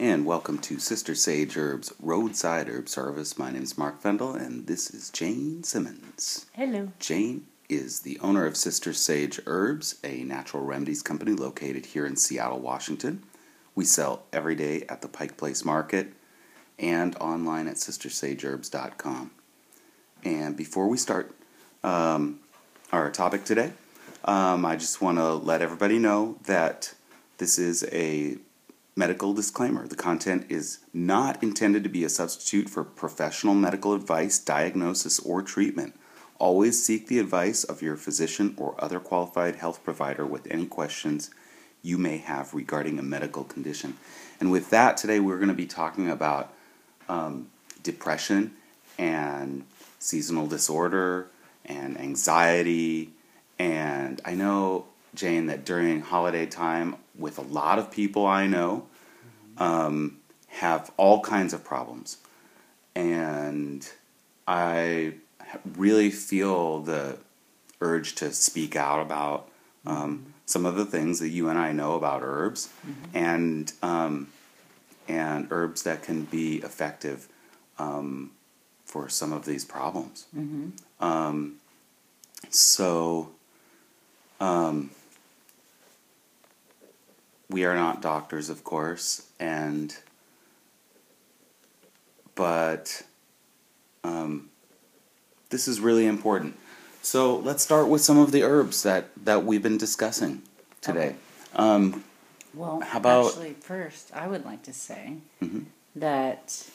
and welcome to Sister Sage Herbs Roadside Herb Service. My name is Mark Fendel, and this is Jane Simmons. Hello. Jane is the owner of Sister Sage Herbs, a natural remedies company located here in Seattle, Washington. We sell every day at the Pike Place Market and online at sistersageherbs.com. And before we start um, our topic today, um, I just want to let everybody know that this is a medical disclaimer. The content is not intended to be a substitute for professional medical advice, diagnosis, or treatment. Always seek the advice of your physician or other qualified health provider with any questions you may have regarding a medical condition. And with that, today we're going to be talking about um, depression and seasonal disorder and anxiety. And I know, Jane, that during holiday time, with a lot of people I know, um, have all kinds of problems. And I really feel the urge to speak out about um, some of the things that you and I know about herbs and um, and herbs that can be effective um, for some of these problems. Um, so, um, we are not doctors, of course, and but um, this is really important. So let's start with some of the herbs that that we've been discussing today. Um, Well, How about- actually, first, I would like to say Mhm. that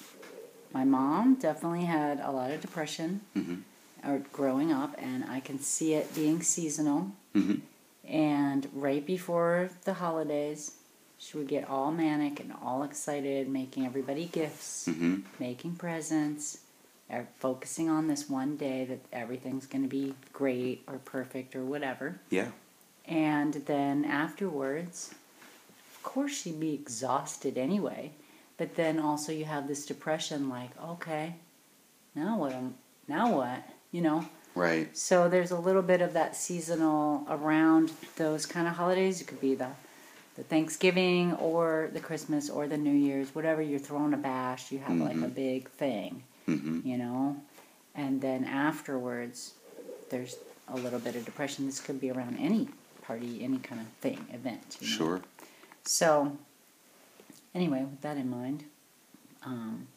my mom definitely had a lot of depression Mhm. or growing up, and I can see it being seasonal. Mhm. And right before the holidays, she would get all manic and all excited, making everybody gifts, Mhm. making presents, er, focusing on this one day that everything's going to be great or perfect or whatever. yeah, And then afterwards, of course, she'd be exhausted anyway. But then also you have this depression, like, okay, now what? Now what? You know. Right, So there's a little bit of that seasonal around those kind of holidays. It could be the the Thanksgiving or the Christmas or the New Year's, whatever you're throwing a bash. You have like a Mhm. big thing, hmm you know. And then afterwards, there's a little bit of depression. This could be around any party, any kind of thing, event. You know? sure, So, anyway, with that in mind, um,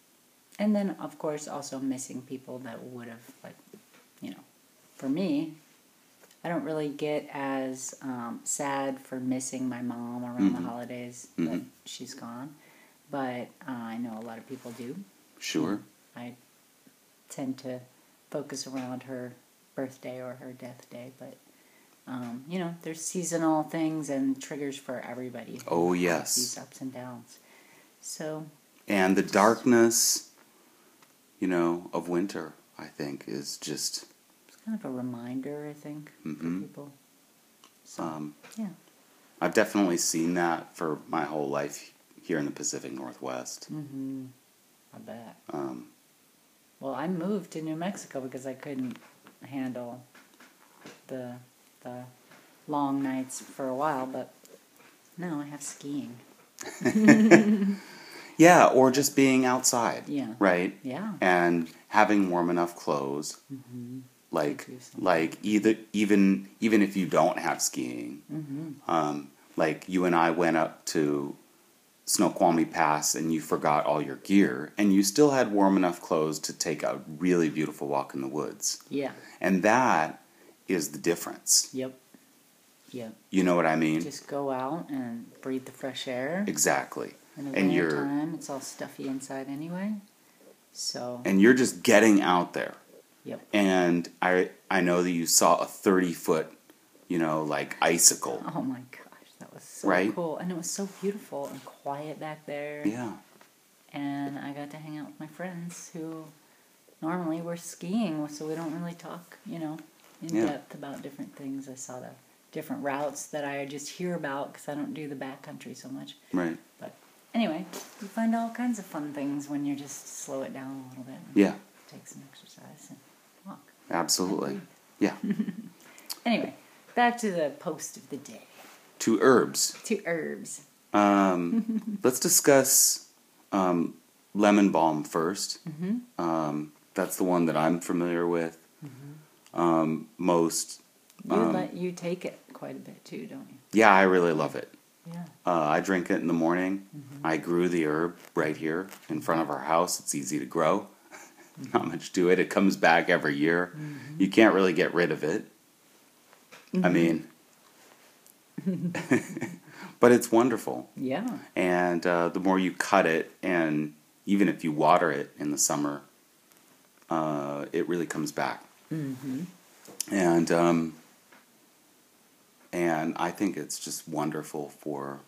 and then of course also missing people that would have, like, you know, for me, I don't really get as um, sad for missing my mom around Mhm. the holidays that Mhm. she's gone, but uh, I know a lot of people do. sure, I tend to focus around her birthday or her death day, but um, you know, there's seasonal things and triggers for everybody. Oh, yes. these ups and downs. So and the darkness, you know, of winter. I think is just kind of a reminder, I think, Mhm. for people. So um, yeah, I've definitely seen that for my whole life here in the Pacific Northwest. Mm-hmm. I bet. Um, Well, I moved to New Mexico because I couldn't handle the the long nights for a while, but now I have skiing. yeah, or just being outside, Yeah. right? Yeah. and having warm enough clothes Mm-hmm. Like like either even even if you don't have skiing Mm-hmm. um, like you and I went up to Snoqualmie Pass and you forgot all your gear and you still had warm enough clothes to take a really beautiful walk in the woods Yeah. and that is the difference Yep. Yep. you know what I mean Just go out and breathe the fresh air. exactly In the and you're- time, it's all stuffy inside anyway. So. and you're just getting out there Yep. and I I know that you saw a 30 foot you know like icicle Oh my gosh, that was so Right? cool, and it was so beautiful and quiet back there. yeah And I got to hang out with my friends who normally we're skiing, so we don't really talk, you know, in Yeah. depth about different things. I saw the different routes that I just hear about because I don't do the backcountry so much. right But anyway, you find all kinds of fun things when you just slow it down a little bit. and yeah Take some exercise and walk. absolutely yeah Anyway, back to the post of the day. to herbs To herbs. Um, let's discuss um, lemon balm 1st Mm-hmm. Um, that's the one that I'm familiar with. Um, most, You Um, let you take it quite a bit too, don't you? yeah, I really love it. Yeah. Uh, I drink it in the morning. Mm-hmm. I grew the herb right here in front of our house. It's easy to grow. Not much to it. It comes back every year. Mm-hmm. You can't really get rid of it. I mean, but it's wonderful. Yeah. And uh, the more you cut it, and even if you water it in the summer, uh, it really comes back. Mm-hmm. And um, and I think it's just wonderful for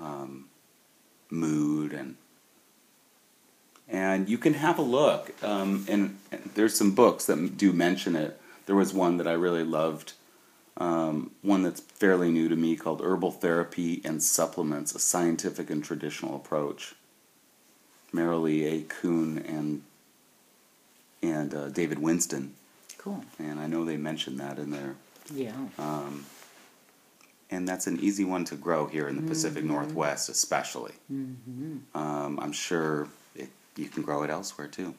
um, mood and and you can have a look. Um, and, and there's some books that do mention it. There was one that I really loved. Um, one that's fairly new to me called Herbal Therapy and Supplements: A Scientific and Traditional Approach. Merrily A. Kuhn and and uh, David Winston, Cool. and I know they mentioned that in there. Yeah. Um, and that's an easy one to grow here in the Pacific Mm-hmm. Northwest, especially. Mm-hmm. Um, I'm sure you can grow it elsewhere too.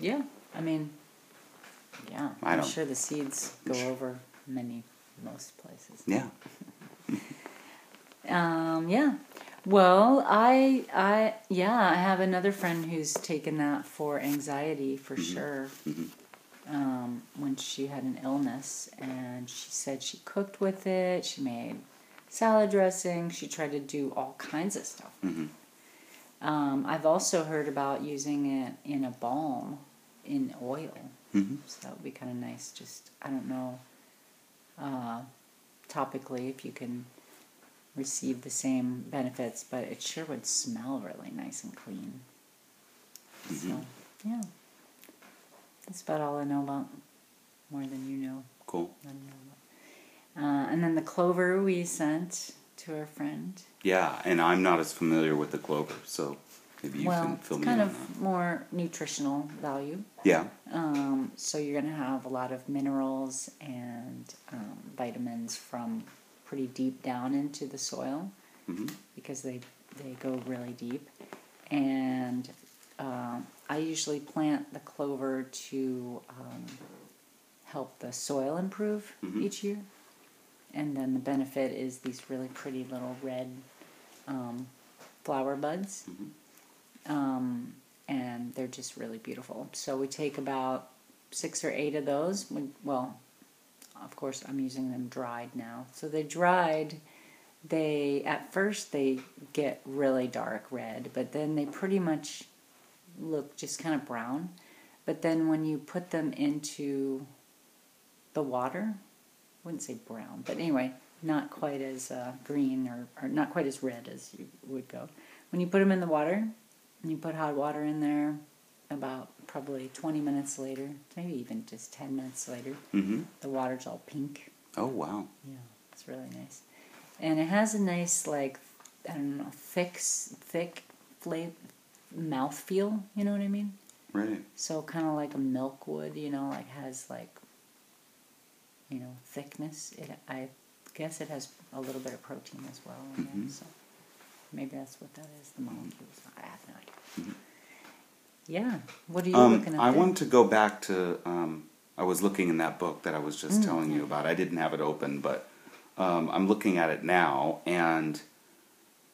Yeah. I mean, yeah. I I'm don't- sure the seeds go Sure. over many, most places. Yeah. Um, yeah. Well, I, I, yeah, I have another friend who's taken that for anxiety for sure. Mhm. Um, when she had an illness, and she said she cooked with it. She made salad dressing. She tried to do all kinds of stuff. Mhm. Um, I've also heard about using it in a balm in oil. Mhm. So that would be kind of nice. Just I don't know. Uh, topically, if you can receive the same benefits, but it sure would smell really nice and clean. So Mhm. yeah, that's about all I know about. More than you know. Cool. Know. Uh, and then the clover we sent to our friend. Yeah, and I'm not as familiar with the clover, so maybe you well, can fill me kind in of on that. more nutritional value. Yeah. Um, so you're going to have a lot of minerals and um, vitamins from pretty deep down into the soil hmm because they they go really deep. And um, I usually plant the clover to um, help the soil improve Mhm. each year. And then the benefit is these really pretty little red um, flower buds Mhm. um, and they're just really beautiful. So we take about six or eight of those. We, well, of course, I'm using them dried now. So they dried. They at first they get really dark red, but then they pretty much look just kind of brown. But then when you put them into the water, wouldn't say brown, but anyway, not quite as uh, green or, or not quite as red as you would go. When you put them in the water, and you put hot water in there about probably 20 minutes later, maybe even just 10 minutes later, hmm the water's all pink. Oh wow. Yeah, it's really nice. And it has a nice, like, I don't know, thick, thick flavor, mouth feel, you know what I mean? Right. So kind of like a milk would, you know, like has like, you know, thickness. It, I guess it has a little bit of protein as well in Mhm. there. So maybe that's what that is. The molecules. I have no idea. Mhm. Yeah. What are you Um, looking at? I there? want to go back to. Um, I was looking in that book that I was just Mm. telling you about. I didn't have it open, but um, I'm looking at it now, and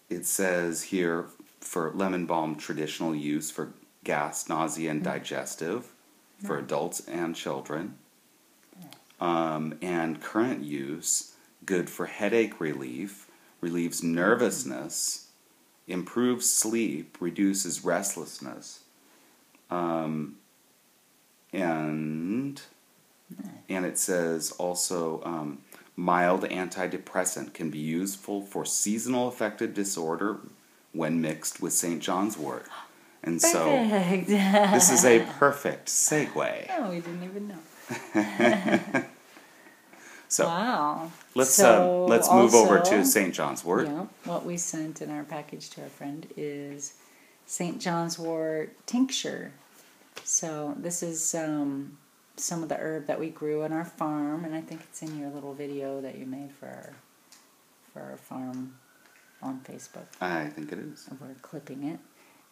it says here for lemon balm traditional use for gas, nausea, and digestive for adults and children. Um, and current use good for headache relief, relieves nervousness, improves sleep, reduces restlessness, um, and and it says also um, mild antidepressant can be useful for seasonal affective disorder when mixed with St. John's wort. And so this is a perfect segue. oh, we didn't even know. So wow. let's So uh, let's move over to St. John's wort. Yeah, what we sent in our package to our friend is St. John's wort tincture. So this is um, some of the herb that we grew on our farm, and I think it's in your little video that you made for our for our farm on Facebook. I think it is. We're clipping it.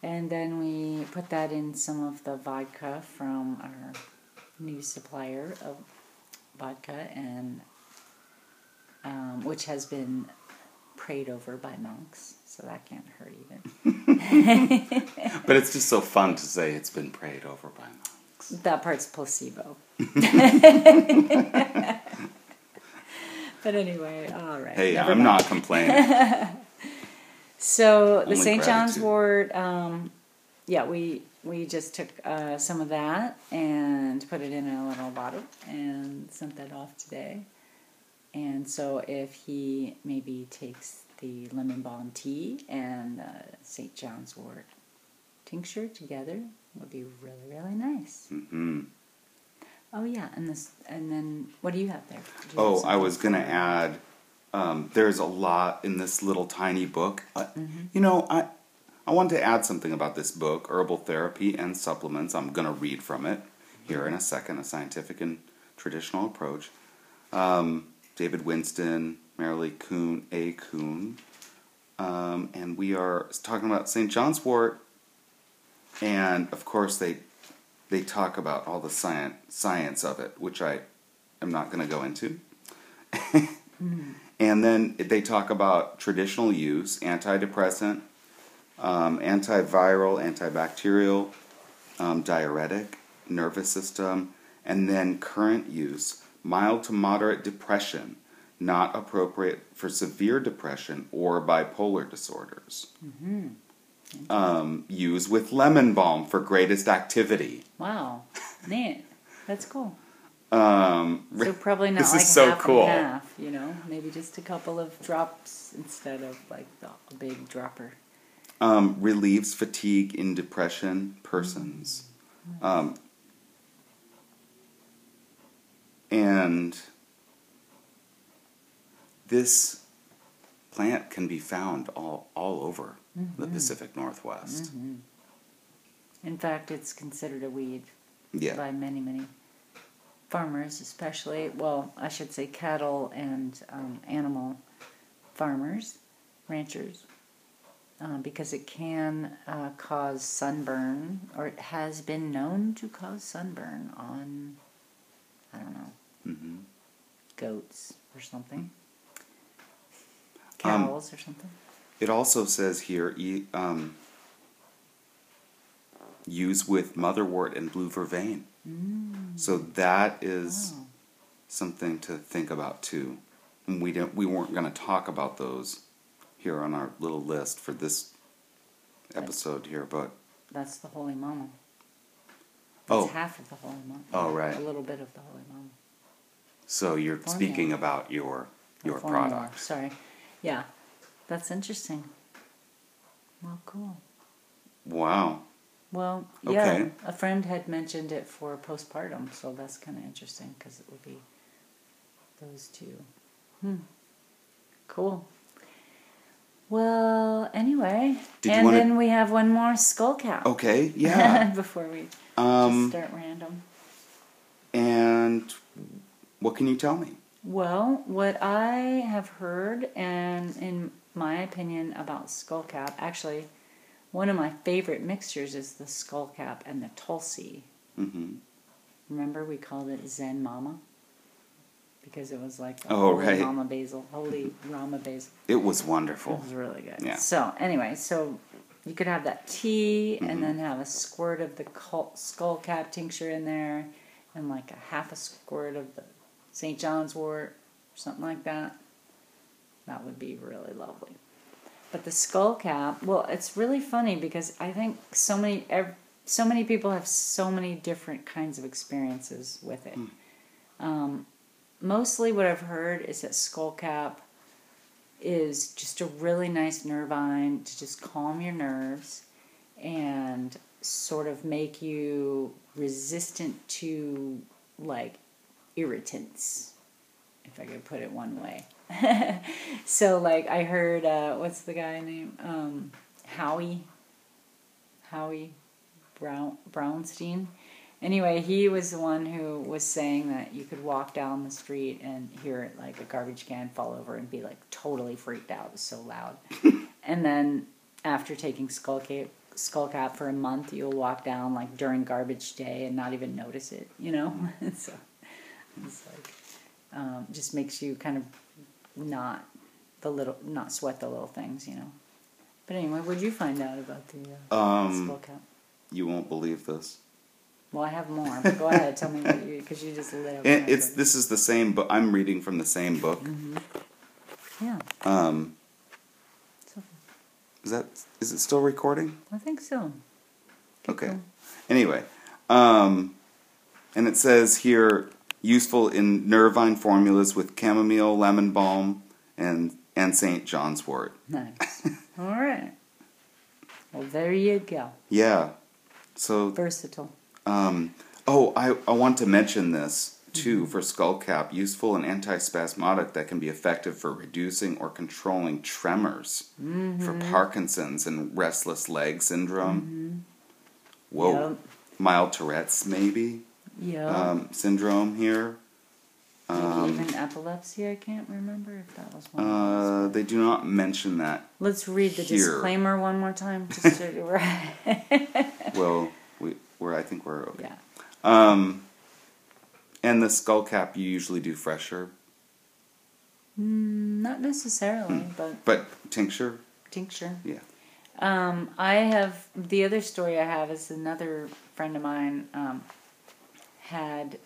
And then we put that in some of the vodka from our new supplier of vodka, and um, which has been prayed over by monks, so that can't hurt even. But it's just so fun to say it's been prayed over by monks. that part's placebo. but anyway, all right. Hey, I'm mind. not complaining. So the St. John's wort, um, yeah, we we just took uh, some of that and put it in a little bottle and sent that off today. And so if he maybe takes the lemon balm tea and uh, St. John's wort tincture together, would be really really nice. hmm Oh yeah, and this and then what do you have there? You have Oh, I was gonna add. Um, there's a lot in this little tiny book. Uh, Mm-hmm. You know, I I wanted to add something about this book, Herbal Therapy and Supplements. I'm gonna read from it here in a second. A scientific and traditional approach. Um, David Winston, Merrily Kuhn, A. Kuhn, um, and we are talking about St. John's Wort, and of course they they talk about all the science science of it, which I am not going to go into. And then they talk about traditional use, antidepressant, um, antiviral, antibacterial, um, diuretic, nervous system, and then current use, mild to moderate depression, not appropriate for severe depression or bipolar disorders. Um, use with lemon balm for greatest activity. Wow, neat. That's cool. Um, So probably not This like is so half cool. and half, you know, maybe just a couple of drops instead of like the a big dropper. Um, relieves fatigue in depression persons. Um, and this plant can be found all, all over the Pacific Northwest. In fact, it's considered a weed Yeah. by many, many farmers, especially, well, I should say cattle and um, animal farmers, ranchers, uh, because it can uh, cause sunburn, or it has been known to cause sunburn on, I don't know, hmm goats or something, Um, cows or something. It also says here e- um, use with motherwort and blue vervain. So that is Oh. something to think about too. And we don't we weren't going to talk about those here on our little list for this episode here, but That's the Holy Mama. That's Oh. half of the Holy Mama. Oh, right. A little bit of the Holy Mama. so you're Formula. speaking about your your formula, products. Sorry. Yeah. That's interesting. Well, cool. Wow. Well, yeah, Okay. a friend had mentioned it for postpartum, so that's kind of interesting because it would be those two. Hmm. Cool. Well, anyway, Did and wanna- then we have one more skull cap. Okay. Yeah. before we just um. start random. And what can you tell me? Well, what I have heard, and in my opinion about skull cap, actually, one of my favorite mixtures is the skull cap and the tulsi. hmm Remember, we called it Zen Mama because it was like Oh, right. Rama Basil, holy Rama Basil. It was wonderful. It was really good. Yeah. So anyway, so you could have that tea Mhm. and then have a squirt of the skull cap tincture in there, and like a half a squirt of the St. John's wort, or something like that. That would be really lovely. But the skull cap, well, it's really funny because I think so many ev- so many people have so many different kinds of experiences with it. Um, mostly, what I've heard is that skullcap is just a really nice nervine to just calm your nerves and sort of make you resistant to like irritants, if I could put it one way. so, like, I heard, uh, what's the guy name? Um, Howie. Howie Brown, Brounstein. Anyway, he was the one who was saying that you could walk down the street and hear like a garbage can fall over and be like totally freaked out. It was so loud. and then after taking Skullcap, Skullcap for a month, you'll walk down like during garbage day and not even notice it. You know, so it's like um, just makes you kind of not the little not sweat the little things. You know. But anyway, what did you find out about the uh, Um, Skullcap? you won't believe this. Well, I have more, but go ahead. Tell me what you because you just lit up. It, it's this is the same book. I'm reading from the same book. Yeah, Um, so, is that is it still recording? I think so. Keep Okay. going. Anyway, um, and it says here useful in nervine formulas with chamomile, lemon balm, and and St. John's wort. Nice. All right. Well, there you go. Yeah. So Versatile. Um, oh, I, I want to mention this too for skullcap. Useful and antispasmodic that can be effective for reducing or controlling tremors, for Parkinson's and restless leg syndrome. Whoa, Yep. mild Tourette's maybe Yeah. um, syndrome here. Um, even epilepsy. I can't remember if that was one. of uh, those. they do not mention that. Let's read the here. disclaimer one more time. Just to, Well, we, we're I think we're okay. yeah. Um, and the skull cap you usually do fresher, Mm, not necessarily, Hmm. but but tincture, tincture. yeah. Um, I have the other story I have is another friend of mine um, had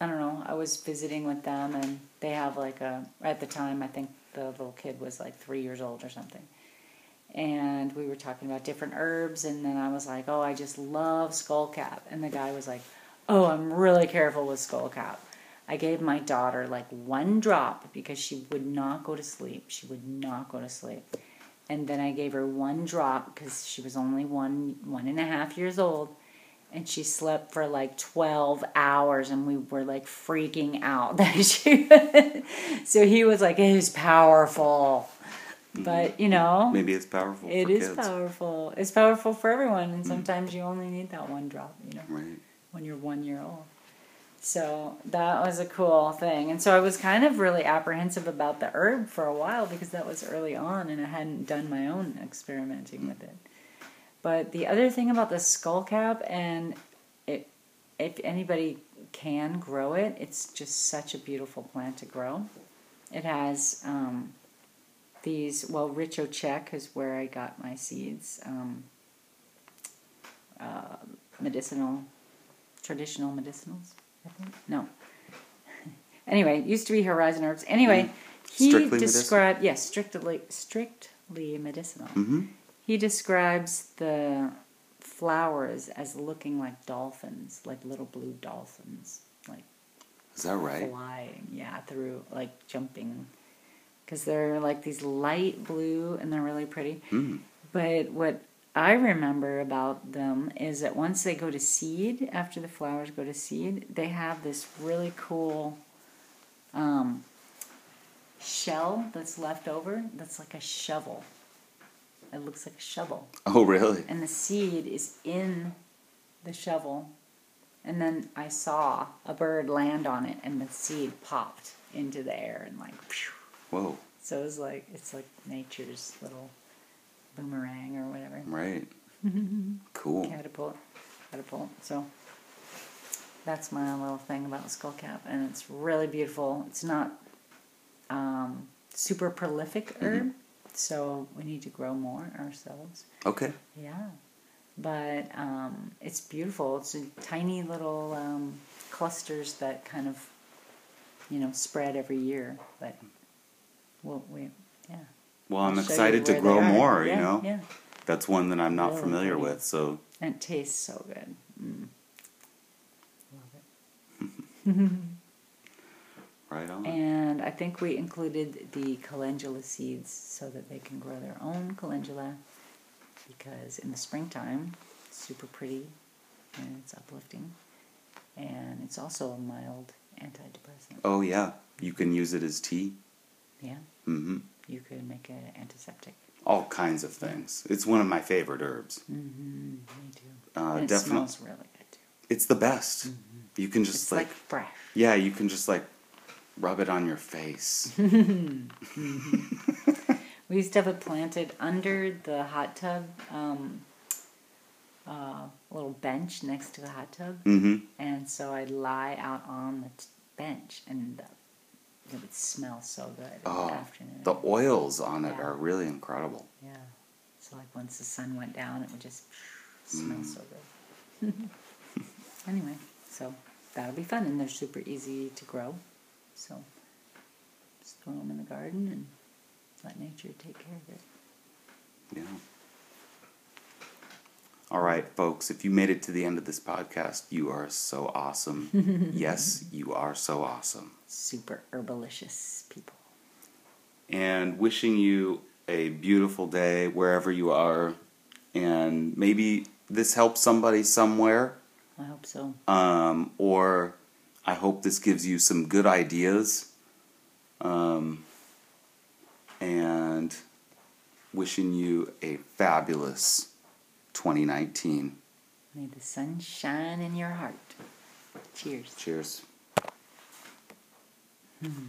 I don't know I was visiting with them and they have like a at the time I think the little kid was like three years old or something and we were talking about different herbs and then I was like oh I just love skullcap and the guy was like oh I'm really careful with skullcap I gave my daughter like one drop because she would not go to sleep. She would not go to sleep. And then I gave her one drop because she was only one one and a half years old, and she slept for like twelve hours, and we were like freaking out that she. so he was like, "It is powerful," but you know, Maybe it's powerful. it is kids. powerful. It's powerful for everyone, and sometimes you only need that one drop. You know Right. when you're one year old. So that was a cool thing. And so I was kind of really apprehensive about the herb for a while because that was early on and I hadn't done my own experimenting with it. But the other thing about the skullcap, and it, if anybody can grow it, it's just such a beautiful plant to grow. It has um, these, well, Richo Cech is where I got my seeds. Um, uh, medicinal, traditional medicinals, I think. No. anyway, it used to be Horizon Herbs. Anyway, he Mm. Strictly described, yes, strictly, strictly medicinal. Mm-hmm. He describes the flowers as looking like dolphins, like little blue dolphins, like Is that right? flying, yeah, through like jumping, because they're like these light blue and they're really pretty. Mm. But what I remember about them is that once they go to seed, after the flowers go to seed, they have this really cool um, shell that's left over that's like a shovel. It looks like a shovel. Oh, really? And the seed is in the shovel. And then I saw a bird land on it and the seed popped into the air and like, phew. Whoa. so it was like, it's like nature's little boomerang or whatever. Right. cool. Catapult. Catapult. So that's my little thing about skullcap. And it's really beautiful. It's not um, super prolific herb. So we need to grow more ourselves. Okay. Yeah, but um, it's beautiful. It's a tiny little um, clusters that kind of, you know, spread every year. But well, we yeah. Well, I'm I'll excited to grow more. Yeah, You know, yeah, that's one that I'm not Really familiar pretty. with. So and it tastes so good. Mm. Love it. right on. And I think we included the calendula seeds so that they can grow their own calendula because in the springtime, it's super pretty and it's uplifting. And it's also a mild antidepressant. oh yeah, you can use it as tea. Yeah, Mm-hmm. you could make it antiseptic. All kinds of things. It's one of my favorite herbs. Mm-hmm, me too. Uh, and it definitely. smells really good too. it's the best. You can just It's like, like fresh. yeah, you can just like rub it on your face. We used to have it planted under the hot tub, um, uh, a little bench next to the hot tub. hmm And so I'd lie out on the t- bench and the, it would smell so good in Oh, the afternoon. the oils on it Yeah. are really incredible. yeah. So like once the sun went down, it would just smell mm. so good. anyway, so that'll be fun, and they're super easy to grow. So just throw them in the garden and let nature take care of it. Yeah. All right, folks, if you made it to the end of this podcast, you are so awesome. yes, you are so awesome. Super herbalicious people. And wishing you a beautiful day wherever you are. And maybe this helps somebody somewhere. I hope so. Um, or I hope this gives you some good ideas. Um, and wishing you a fabulous 2019. May the sun shine in your heart. Cheers. Cheers. Hmm.